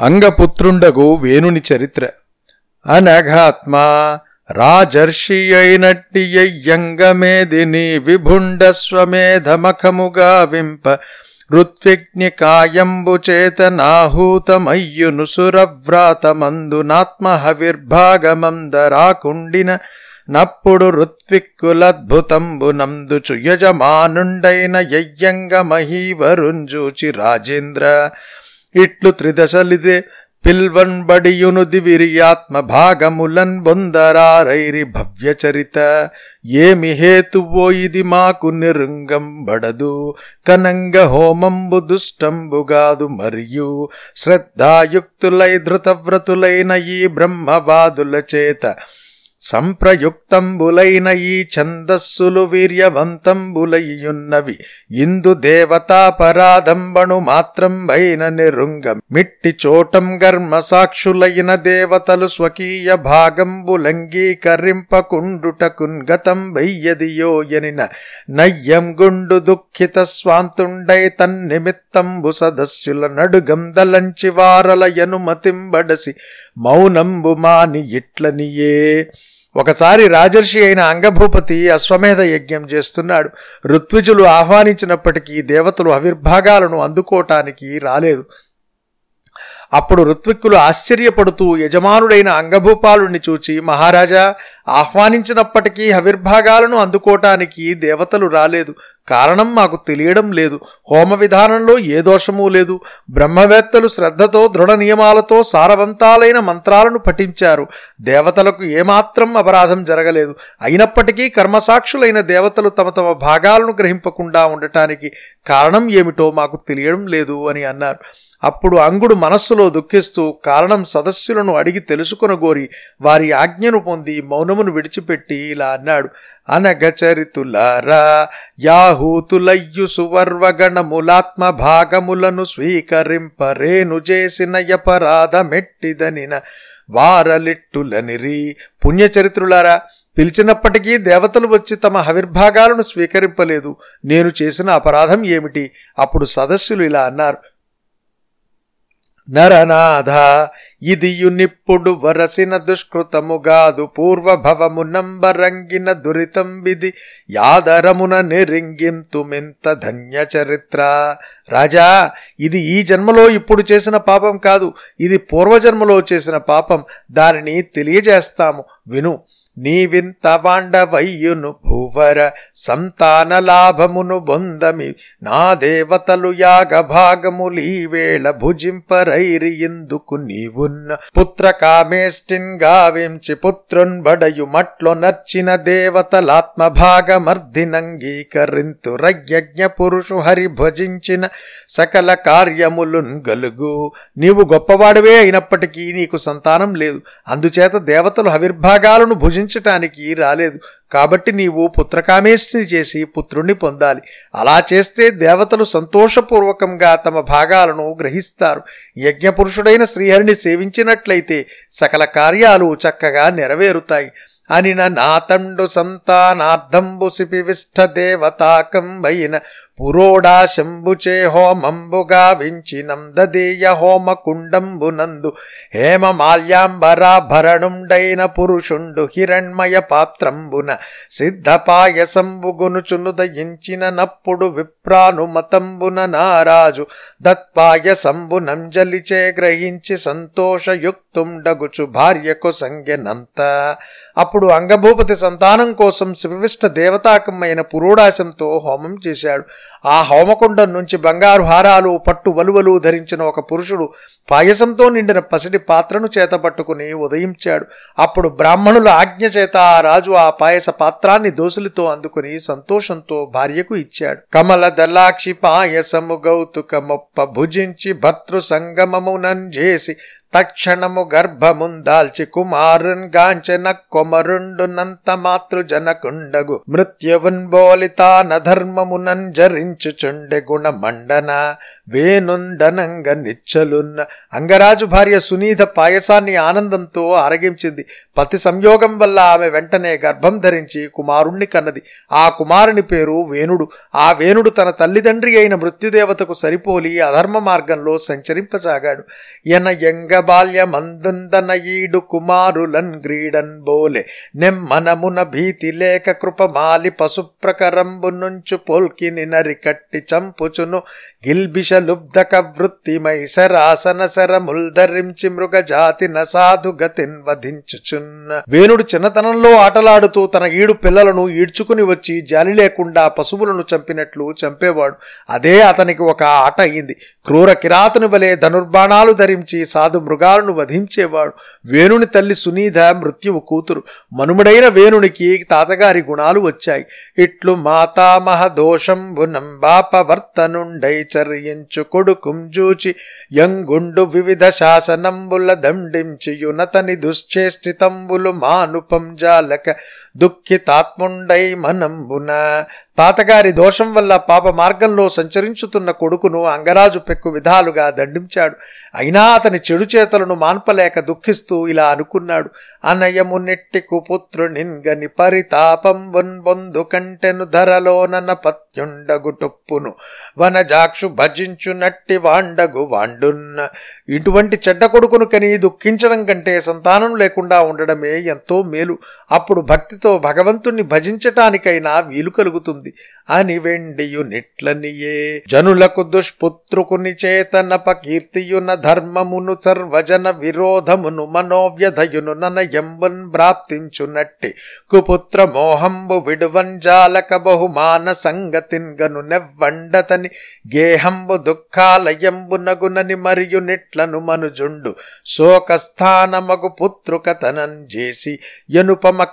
అంగపుత్రుండగు వేణుని చరిత్ర. అనఘాత్మా రాజర్షి అయినట్టి అయ్యంగమేదిని విభుండస్వమేధమఖముగా వింప. ఋత్విజ్ఞి కాయంబు చేత నాహూతమయ్యును సురవ్రాతమందునాత్మహవిర్భాగమందరాకుండిన నప్పుడు ఋత్విక్కులద్భుతంబు నందుచు యజమానుండైన యయ్యంగ మహీవరుంజూచి రాజేంద్ర. ఇట్లు త్రిదశలిదే. పిల్వన్బడియునుది విరియాత్మ భాగములన్ బొందరారైరి భవ్యచరిత. ఏమి హేతువో ఇది మాకు నిరుంగం బడదు. కనంగ హోమంబు దుష్టంబుగాదు మరియు. శ్రద్ధాయుక్తులై ధృతవ్రతులైన ఈ బ్రహ్మవాదుల చేత సంప్రయుక్తంబులైన ఈ ఛందస్సులు వీర్యవంతంబులయ్యున్నవి. ఇందు దేవతాపరాధంబణు మాత్రం వైన నిరుంగం మిట్టి చోటం గర్మ సాక్షులైన దేవతలు స్వకీయ భాగంబులంగీకరింపకుండుటకున్ గతం వయ్యదియోయనిన నయ్యం గుండు దుఃఖిత స్వాంతుండై తన్నిమిత్తంబు సదస్సుల నడుగందలంచి వారల యనుమతింబడసి మౌనంబు మాని ఇట్లనియే ఒకసారి రాజర్షి అయిన అంగభూపతి అశ్వమేధ యజ్ఞం చేస్తున్నాడు. ఋత్విజులు ఆహ్వానించినప్పటికీ దేవతలు ఆవిర్భాగాలను అందుకోటానికి రాలేదు. అప్పుడు ఋత్విక్కులు ఆశ్చర్యపడుతూ యజమానుడైన అంగభూపాలుణ్ణి చూచి మహారాజా ఆహ్వానించినప్పటికీ హవిర్భాగాలను అందుకోటానికి దేవతలు రాలేదు. కారణం మాకు తెలియడం లేదు. హోమ విధానంలో ఏ దోషమూ లేదు. బ్రహ్మవేత్తలు శ్రద్ధతో దృఢ నియమాలతో సారవంతాలైన మంత్రాలను పఠించారు. దేవతలకు ఏమాత్రం అపరాధం జరగలేదు. అయినప్పటికీ కర్మసాక్షులైన దేవతలు తమ తమ భాగాలను గ్రహింపకుండా ఉండటానికి కారణం ఏమిటో మాకు తెలియడం లేదు అని అన్నారు. అప్పుడు అంగుడు మనస్సులో దుఃఖిస్తూ కారణం సదస్సులను అడిగి తెలుసుకొనగోరి వారి ఆజ్ఞను పొంది మౌనమును విడిచిపెట్టి ఇలా అన్నాడు. అనగచరితులారా యాహూతులయ్యు సువర్వగణములాత్మ భాగములను స్వీకరింపరేను చేసిన యపరాధమెట్టిదనిన వారలిట్టులనిరి. పుణ్యచరిత్రులారా పిలిచినప్పటికీ దేవతలు వచ్చి తమ హవిర్భాగాలను స్వీకరింపలేదు. నేను చేసిన అపరాధం ఏమిటి? అప్పుడు సదస్సులు ఇలా అన్నారు. నరనాథ ఇదియునిప్పుడు వరసిన దుష్కృతముగాదు పూర్వభవమునంబరంగిన దురితం విధి యాదరమున నిరింగింతుమింత ధన్య చరిత్ర. రాజా ఇది ఈ జన్మలో ఇప్పుడు చేసిన పాపం కాదు. ఇది పూర్వజన్మలో చేసిన పాపం. దానిని తెలియజేస్తాము. విను. నీవింత వాండవయ్యును భూవర సంతాన లాభమును బొందమి. నా దేవతలు యాగ భాగములీవేళ భుజింపరైరి ఎందుకు నీవున్న పుత్ర కామేష్టిన్ గావించి పుత్రున్ బడయు మట్లో నర్చిన దేవతలాత్మ భాగమర్ధినంగీకరింతు రజ్ఞ పురుషు హరి భజించిన సకల కార్యములున్ గలుగు. నీవు గొప్పవాడివే అయినప్పటికీ నీకు సంతానం లేదు. అందుచేత దేవతలు హవిర్భాగాలను భుజించటానికి రాలేదు. కాబట్టి నీవు పుత్రకామేష్టిని చేసి పుత్రుణ్ణి పొందాలి. అలా చేస్తే దేవతలు సంతోషపూర్వకంగా తమ భాగాలను గ్రహిస్తారు. యజ్ఞపురుషుడైన శ్రీహరిని సేవించినట్లయితే సకల కార్యాలు చక్కగా నెరవేరుతాయి. అనిన నాతండు సంతానార్థంబు సిపివిష్ట దేవతాకంబైన పురోడా శంభుచే హోమంబుగా వించినందదేయ హోమ కుండంబునందు హేమ మాల్యాంబరాభరణుండైన పురుషుండు హిరణ్మయ పాత్రంబున సిద్ధ పాయసంబుగునుచునుదయించిన నప్పుడు విప్రానుమతంబున నారాజు దత్పాయసంబునంజలిచే గ్రహించి సంతోషయుక్తుండగుచు భార్యకు సంజ్ఞనంత. అప్పుడు అంగభూపతి సంతానం కోసం శివవిష్ట దేవతాకమైన పురోడాశంతో హోమం చేశాడు. ఆ హోమకుండం నుంచి బంగారు హారాలు పట్టు వలువలు ధరించిన ఒక పురుషుడు పాయసంతో నిండిన పసిడి పాత్రను చేతపట్టుకుని ఉదయించాడు. అప్పుడు బ్రాహ్మణుల ఆజ్ఞ చేత ఆ రాజు ఆ పాయస పాత్రాన్ని దోసులతో అందుకుని సంతోషంతో భార్యకు ఇచ్చాడు. కమల దలాక్షి పాయసము గౌతుక మొప్ప భుజించి భర్తృ సంగమమునం చేసి తక్షణము గర్భముందాల్చి కుమారున్ గాంచెన కొమరుండునంత మాతృజనకుండగు. మృత్యువున్ బోలితాన ధర్మమునన్ జరించుచుండె గుణమండన వేనుండనంగ నిచ్చలున్న అంగరాజు భార్య సునీత పాయసాన్ని ఆనందంతో ఆరగించింది పతి సంయోగం వల్ల ఆమె వెంటనే గర్భం ధరించి కుమారుణ్ణి కన్నది. ఆ కుమారుని పేరు వేణుడు. ఆ వేణుడు తన తల్లిదండ్రి అయిన మృత్యుదేవతకు సరిపోలి అధర్మ మార్గంలో సంచరింపసాగాడు. ఎన ఎంగ బాల్యమందుందనయీడు కుమారులన్ గ్రీడన్ బోలె. నెమ్మనమున భీతి లేక కృపమాలి పశుప్రకరంబు నుంచు పోల్కిని నరికట్టి చంపుచును. గిల్బిష లుబ్ధక వృత్తిమై శరాసన శరముల్ధరించి మృగజాతి నసాధు గతిన్ వధించుచున్న వేణుడు చిన్నతనంలో ఆటలాడుతూ తన ఈడు పిల్లలను ఈడ్చుకుని వచ్చి జాలి లేకుండా పశువులను చంపినట్లు చంపేవాడు. అదే అతనికి ఒక ఆట అయింది. క్రూర కిరాతుని వలె ధనుర్బాణాలు ధరించి సాధు మృగాలను వధించేవాడు. వేణుని తల్లి సునీధ మృత్యువు కూతురు. మనుమడైన వేణునికి తాతగారి గుణాలు వచ్చాయి. ఇట్లు మాతామహ దోషంబునం బాపవర్తనుండై చర్యించు కొడుకుం జూచి. యంగుండు వివిధ శాసనంబుల దండించియునతని దుశ్చేష్టితంబులు మానుపంజాలక దుఃఖితాత్ముండై మనంబున. తాతగారి దోషం వల్ల పాప మార్గంలో సంచరించుతున్న కొడుకును అంగరాజు పెక్కు విధాలుగా దండించాడు. అయినా అతని చెడు చేతులను మాన్పలేక దుఃఖిస్తూ ఇలా అనుకున్నాడు. అనయము నెట్టి కుపుత్రునిన్గని పరితాపంబున్ బొందు కంటెను ధరలోనన పత్యుండగుటొప్పును వనజాక్షు భజించు నట్టి వాండగు వాండున్న. ఇటువంటి చెడ్డ కొడుకును కని దుఃఖించడం కంటే సంతానం లేకుండా ఉండడమే ఎంతో మేలు. అప్పుడు భక్తితో భగవంతుణ్ణి భజించటానికైనా వీలు కలుగుతుంది. అని వెండియు నిట్లనియే. జనులకు దుష్పుత్రుకుని చేతన కీర్తియున ధర్మమును నిర్వజన విరోధమును మనోవ్యధయును ననయంబున్ ప్రాప్తించునట్టి. కుపుత్ర మోహంబు విడువంజాలక బహుమాన సంగతిన్ గను నెవ్వండతని గేహంబు దుఃఖాలయంబు నగునని మరియు నిట్లను మనుజుండు. శోకస్థానమగు పుత్రుకతనం చేసి ఎనుపమ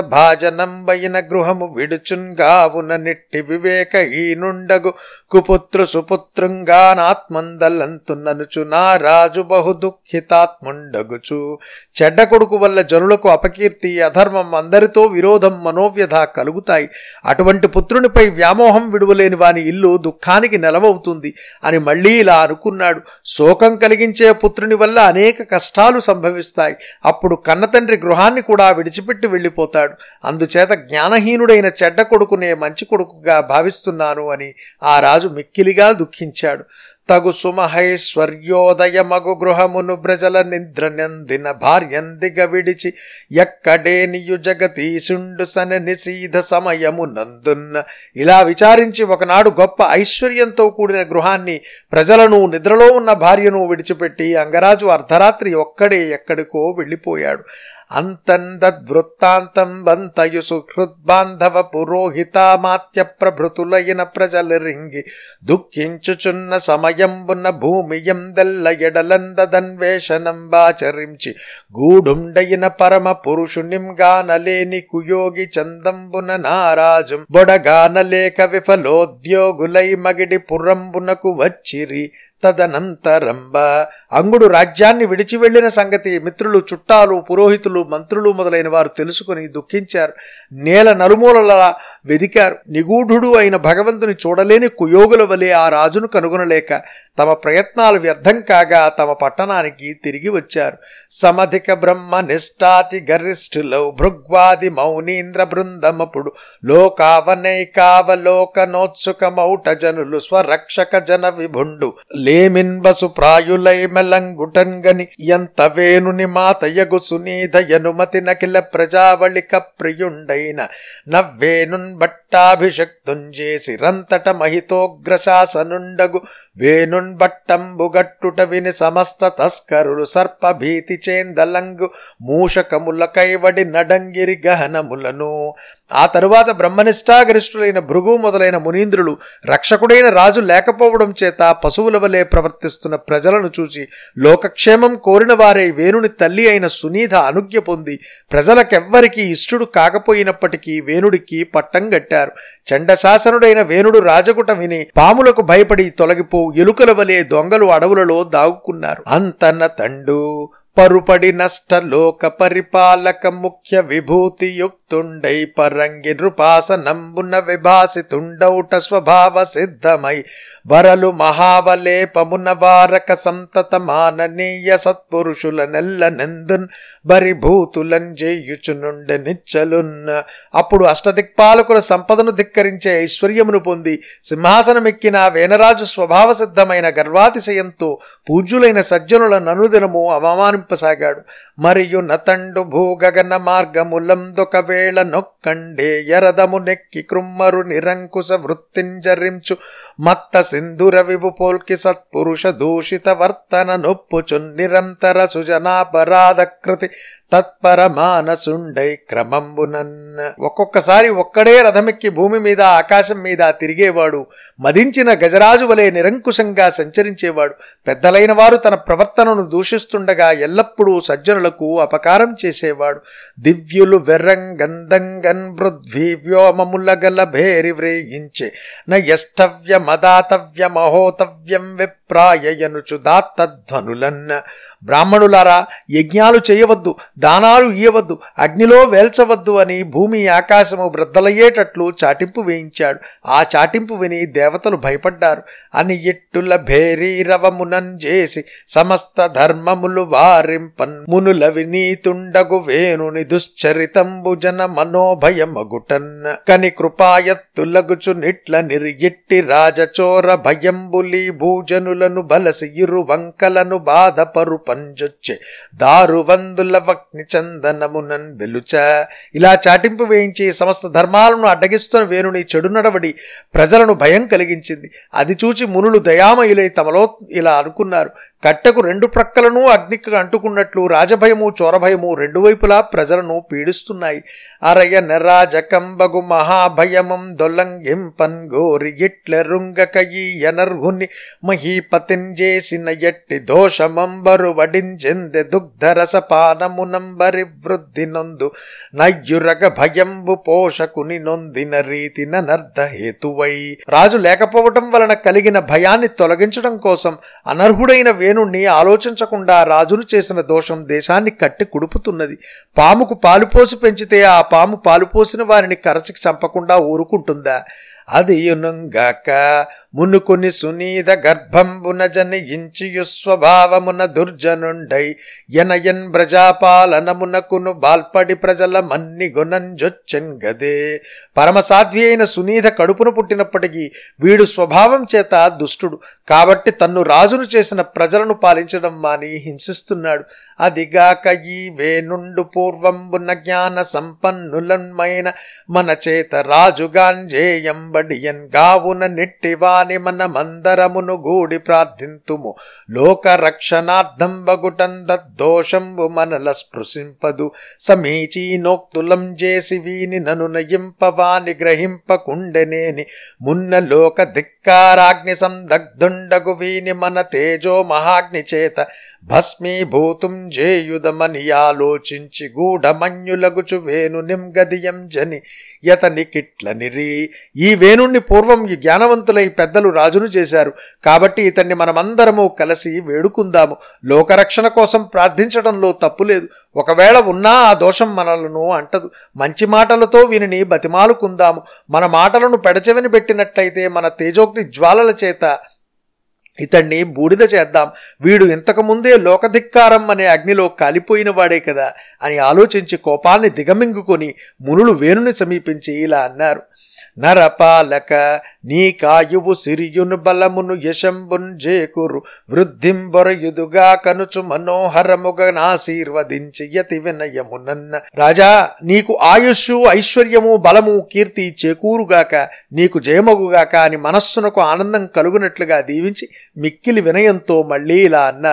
భాజనంబయిన గృహము విడుచున్గావున నిట్టి వివేక ఈనుండగు. కుపుత్రు సుపుత్రుంగానాత్మందలంతున్ననుచు నా రాజు బహు దుఃఖితాత్ముండగుచు చెడ్డ కొడుకు వల్ల జనులకు అపకీర్తి అధర్మం అందరితో విరోధం మనోవ్యధ కలుగుతాయి. అటువంటి పుత్రునిపై వ్యామోహం విడువలేని వాని ఇల్లు దుఃఖానికి నెలవవుతుంది అని మళ్ళీ ఇలా అనుకున్నాడు. శోకం కలిగించే పుత్రుని వల్ల అనేక కష్టాలు సంభవిస్తాయి. అప్పుడు కన్నతండ్రి గృహాన్ని కూడా విడిచిపెట్టి వెళ్ళిపోతాడు. అందుచేత జ్ఞానహీనుడైన చెడ్డ కొడుకునే మంచి కొడుకుగా భావిస్తున్నాను అని ఆ రాజు మిక్కిలిగా దుఃఖించాడు. తగు సుమహైశ్వర్యోదయమగు గృహమును బ్రజల నిద్ర నందిన భార్యందిగ విడిచి ఎక్కడేనియు జగతీశుండు సన నిశీధ సమయము నందున్న ఇలా విచారించి ఒకనాడు గొప్ప ఐశ్వర్యంతో కూడిన గృహాన్ని ప్రజలను నిద్రలో ఉన్న భార్యను విడిచిపెట్టి అంగరాజు అర్ధరాత్రి ఒక్కడే ఎక్కడికో వెళ్ళిపోయాడు. అంతందద్వృత్తాంతం బంతయు సుహృద్బాంధవ పురోహితామాత్య ప్రభృతులైన ప్రజలు రింగి దుఃఖించుచున్న సమయంబున భూమియందెల్ల ఎడలందదన్వేషణం బాచరించి గూడుండైన పరమ పురుషునిం గానలేని కుయోగి చందంబున నారాజుం బొడగానలేక విఫలోద్యోగులై మగిడి పురంబునకు వచ్చిరి తదనంతరంబ అంగుడు రాజ్యాన్ని విడిచి వెళ్ళిన సంగతి మిత్రులు చుట్టాలు పురోహితులు మంత్రులు మొదలైన వారు తెలుసుకుని దుఃఖించారు. నేల నలుమూలలా వెదికారు. నిగూఢుడు అయిన భగవంతుని చూడలేని కుయోగుల వలె ఆ రాజును కనుగొనలేక తమ ప్రయత్నాలు వ్యర్థం కాగా తమ పట్టణానికి తిరిగి వచ్చారు. సమధిక బ్రహ్మ నిష్ఠాతి గరిష్ఠులౌ భృగ్వాది మౌనీంద్ర బృందమపుడు లోకావనైకావలోకనోత్సుకమౌట జనులు స్వరక్షక జన విభుండు లేమిన్బసు ప్రాయులై మెలంగుటన్గని ఎంత వేణుని మాతయగు సునీధ యనుమతి నకిల ప్రజావళిక ప్రియుండైన నవ్వేనున్ బట్టాభిషక్తుంజేసి రంతట మహితోగ్రశాసనుండగు వేణున్ బట్టంబుగట్టుట విని సమస్త తస్కరులు సర్పభీతి చేందలంగు మూషకముల కైవడి నడంగిరి గహనములను. ఆ తరువాత బ్రహ్మనిష్టాగరిష్ఠులైన భృగు మొదలైన మునీంద్రులు రక్షకుడైన రాజు లేకపోవడం చేత పశువుల వలె ప్రవర్తిస్తున్న ప్రజలను చూసి లోకక్షేమం కోరిన వారే వేణుని తల్లి అయిన సునీధ అనుజ్ఞ పొంది ప్రజలకెవ్వరికీ ఇష్టుడు కాకపోయినప్పటికీ వేణుడికి పట్టం గట్టారు చండశాసనుడైన వేణుడు రాజగుట విని పాములకు భయపడి తొలగిపో ఎలుకల వలె దొంగలు అడవులలో దాగుకున్నారు. అంతన్న తండు పరుపడి నష్ట లోక పరిపాలక ముఖ్య విభూతి యుక్తుండై పరంగి నృపాసనంబున విభాసితుండౌట స్వభావ సిద్ధమై వరలు మహావలేపమున వారక సంతత మాననీయ సత్పురుషుల నెల్ల నెందున్ బరిభూతులం చేయుచునుండె నిచ్చలున్. అప్పుడు అష్టదిక్పాలకుల సంపదను ధిక్కరించే ఐశ్వర్యమును పొంది సింహాసనమెక్కిన వేనరాజు స్వభావ సిద్ధమైన గర్వాతిశయంతో పూజ్యులైన సజ్జనుల ననుదినము అవమానింపసాగాడు మరియు నతండు భూగగన మార్గములందొకవేళ నొక్కండే ఎరదము నెక్కి కృమ్మరు నిరంకుశ వృత్తింజరించు. మత్త సింధుర విభు పోల్కి సత్పురుష దూషిత వర్తన నొప్పుచున్ నిరంతర సుజనాపరాధకృతి తత్పరమానసుండై తత్పర మానసుండై క్రమంబునన్. ఒక్కొక్కసారి ఒక్కడే రథమెక్కి భూమి మీద ఆకాశం మీద తిరిగేవాడు. మదించిన గజరాజు వలె నిరంకుశంగా సంచరించేవాడు. పెద్దలైన వారు తన ప్రవర్తనను దూషిస్తుండగా ఎల్లప్పుడూ సజ్జనులకు అపకారం చేసేవాడు. దివ్యులు వెర్రం గంధంగన్ పృథ్వీ వ్యోమముల గల భేరి వ్రేయించే నయష్టవ్య మదాతవ్య మహోతవ్యం విప్రాయనుచు దాత్తధ్వనులన్న. బ్రాహ్మణులారా యజ్ఞాలు చేయవద్దు దానాలు ఇయ్యవద్దు అగ్నిలో వేల్చవద్దు అని భూమి ఆకాశము బ్రద్దలయ్యేటట్లు చాటింపు వేయించాడు. ఆ చాటింపు విని దేవతలు భయపడ్డారు. అని ఎట్టుల భేరీరవమునం చేసి సమస్త ధర్మములు వారింపన్ మునుల వినీతుండగు వేణుని దుశ్చరితంబు జన మనోభయమగుటన్. కని కృపాయత్తులగుచు నిట్ల నిరియెట్టి రాజచోర భయంబులి భూజనులను బలసి ఇరు వంకలను బాధపరు పంజొచ్చే. దారువందుల వక్ని చందనమునన్ వెలుచ. ఇలా చాటింపు వేయించి సమస్త ధర్మాలను అడ్డగిస్తున్న వేణుని చెడు నడవడి ప్రజలను భయం కలిగించింది. అది చూచి మునులు దయామయులై తమలో ఇలా అనుకున్నారు. కట్టెకు రెండు ప్రక్కలను అగ్నికి అంటుకున్నట్లు రాజభయము చోరభయము రెండు వైపులా ప్రజలను పీడిస్తున్నాయి. అరయ నెరాజకంబగు మహాభయమం దొల్లంగింపన్ గోరి ఇట్ల రుంగకయి ఎనర్హుని మహీపతిన్ చేసిన ఎట్టి దోషమంబరు వడించెందె దుగ్ధరసపానమునంబరి వృద్ధి నొందు నయ్యురగ భయంబు పోషకుని నొందిన రీతి నర్ధహేతువై రాజు లేకపోవటం వలన కలిగిన భయాన్ని తొలగించడం కోసం అనర్హుడైన సేనుణ్ణి ఆలోచించకుండా రాజును చేసిన దోషం దేశాన్ని కట్టి కుడుపుతున్నది. పాముకు పాలుపోసి పెంచితే ఆ పాము పాలుపోసిన వారిని కరచికి చంపకుండా ఊరుకుంటుందా? అదియునుగాక మునుకుని మునుకొని సునీద గర్భంబున జనయించియు స్వభావమున దుర్జనుండై ఎనయన్ ప్రజాపాలనమునకును బాల్పడి ప్రజల మన్ని గుణంజొచ్చెన్ గదే పరమసాధ్వి అయిన సునీద కడుపున పుట్టినప్పటికీ వీడు స్వభావం చేత దుష్టుడు. కాబట్టి తన్ను రాజును చేసిన ప్రజలను పాలించడం మాని హింసిస్తున్నాడు. అదిగాక ఈ వేనుండు పూర్వంబున జ్ఞాన సంపన్నులన్మైన మన చేత బడియన్ గావున నిట్టివాని మన మందరమును గూడి ప్రార్థింతుము. లోక రక్షణార్థం బగుటం దోషంబు మనల స్పృశింపదు. సమీచీనోక్తులం చేసి వీని నను నయింపవాని గ్రహింపకుండెనేని మున్న లోక ధిక్కారాగ్ని సందగ్ధుండగు వీని మన తేజో మహాగ్ని చేత. భస్మీభూతుం జేయుదమని ఆలోచించి గూఢమన్యులగుచు వేణు నింగదియం జని యతని కిట్లనిరి ఈ వేణుణ్ణి పూర్వం ఈ జ్ఞానవంతులై పెద్దలు రాజును చేశారు. కాబట్టి ఇతన్ని మనమందరము కలిసి వేడుకుందాము. లోకరక్షణ కోసం ప్రార్థించడంలో తప్పులేదు ఒకవేళ ఉన్నా ఆ దోషం మనలను అంటదు. మంచి మాటలతో వీనిని బతిమాలుకుందాము. మన మాటలను పెడచెవిని పెట్టినట్లయితే మన తేజోగ్ని జ్వాలల చేత ఇతన్ని బూడిద చేద్దాం. వీడు ఇంతకుముందే లోకధిక్కారం అనే అగ్నిలో కాలిపోయిన వాడే కదా అని ఆలోచించి కోపాన్ని దిగమింగుకొని మునులు వేణుని సమీపించి ఇలా అన్నారు. నరపాలక నీ కాయువు సిరియును బలమును యశంబున్ జేకురు. వృద్ధింబొరయుదుగా కనుచు మనోహరముగా నాశీర్వదించి యతి వినయమునన్న రాజా నీకు ఆయుష్షు ఐశ్వర్యము బలము కీర్తి చేకూరుగాక నీకు జయమగుగాక అని మనస్సునకు ఆనందం కలుగునట్లుగా దీవించి మిక్కిలి వినయంతో మళ్ళీ ఇలా అన్నారు.